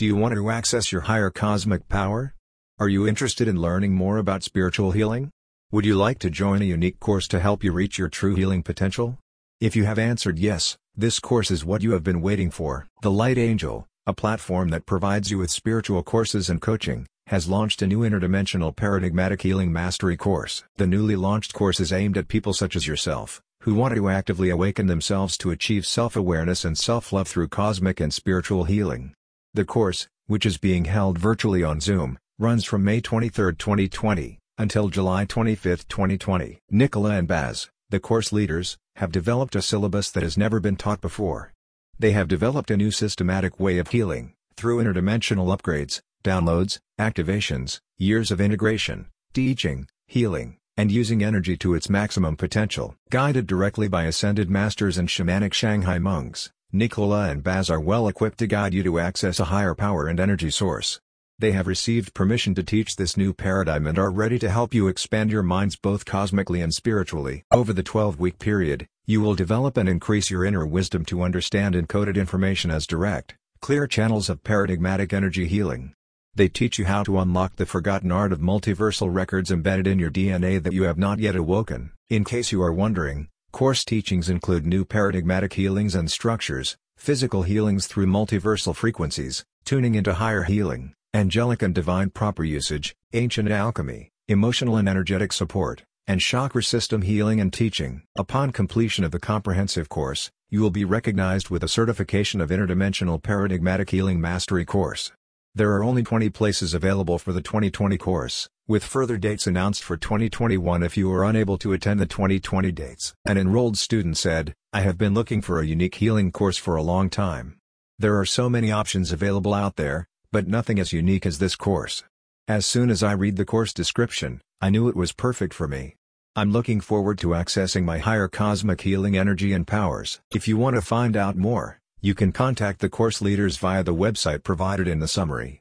Do you want to access your higher cosmic power? Are you interested in learning more about spiritual healing? Would you like to join a unique course to help you reach your true healing potential? If you have answered yes, this course is what you have been waiting for. The Light Angel, a platform that provides you with spiritual courses and coaching, has launched a new interdimensional paradigmatic healing mastery course. The newly launched course is aimed at people such as yourself, who want to actively awaken themselves to achieve self-awareness and self-love through cosmic and spiritual healing. The course, which is being held virtually on Zoom, runs from May 23, 2020, until July 25, 2020. Nicola and Baz, the course leaders, have developed a syllabus that has never been taught before. They have developed a new systematic way of healing, through interdimensional upgrades, downloads, activations, years of integration, teaching, healing, and using energy to its maximum potential. Guided directly by ascended masters and shamanic Shanghai monks, Nicola and Baz are well equipped to guide you to access a higher power and energy source. They have received permission to teach this new paradigm and are ready to help you expand your minds both cosmically and spiritually. Over the 12-week period, you will develop and increase your inner wisdom to understand encoded information as direct, clear channels of paradigmatic energy healing. They teach you how to unlock the forgotten art of multiversal records embedded in your DNA that you have not yet awoken. In case you are wondering, Course teachings include new paradigmatic healings and structures, physical healings through multiversal frequencies, tuning into higher healing, angelic and divine proper usage, ancient alchemy, emotional and energetic support, and chakra system healing and teaching. Upon completion of the comprehensive course, you will be recognized with a certification of Interdimensional Paradigmatic Healing Mastery course. There are only 20 places available for the 2020 course, with further dates announced for 2021 if you are unable to attend the 2020 dates. An enrolled student said, I have been looking for a unique healing course for a long time. There are so many options available out there, but nothing as unique as this course. As soon as I read the course description, I knew it was perfect for me. I'm looking forward to accessing my higher cosmic healing energy and powers. If you want to find out more, you can contact the course leaders via the website provided in the summary.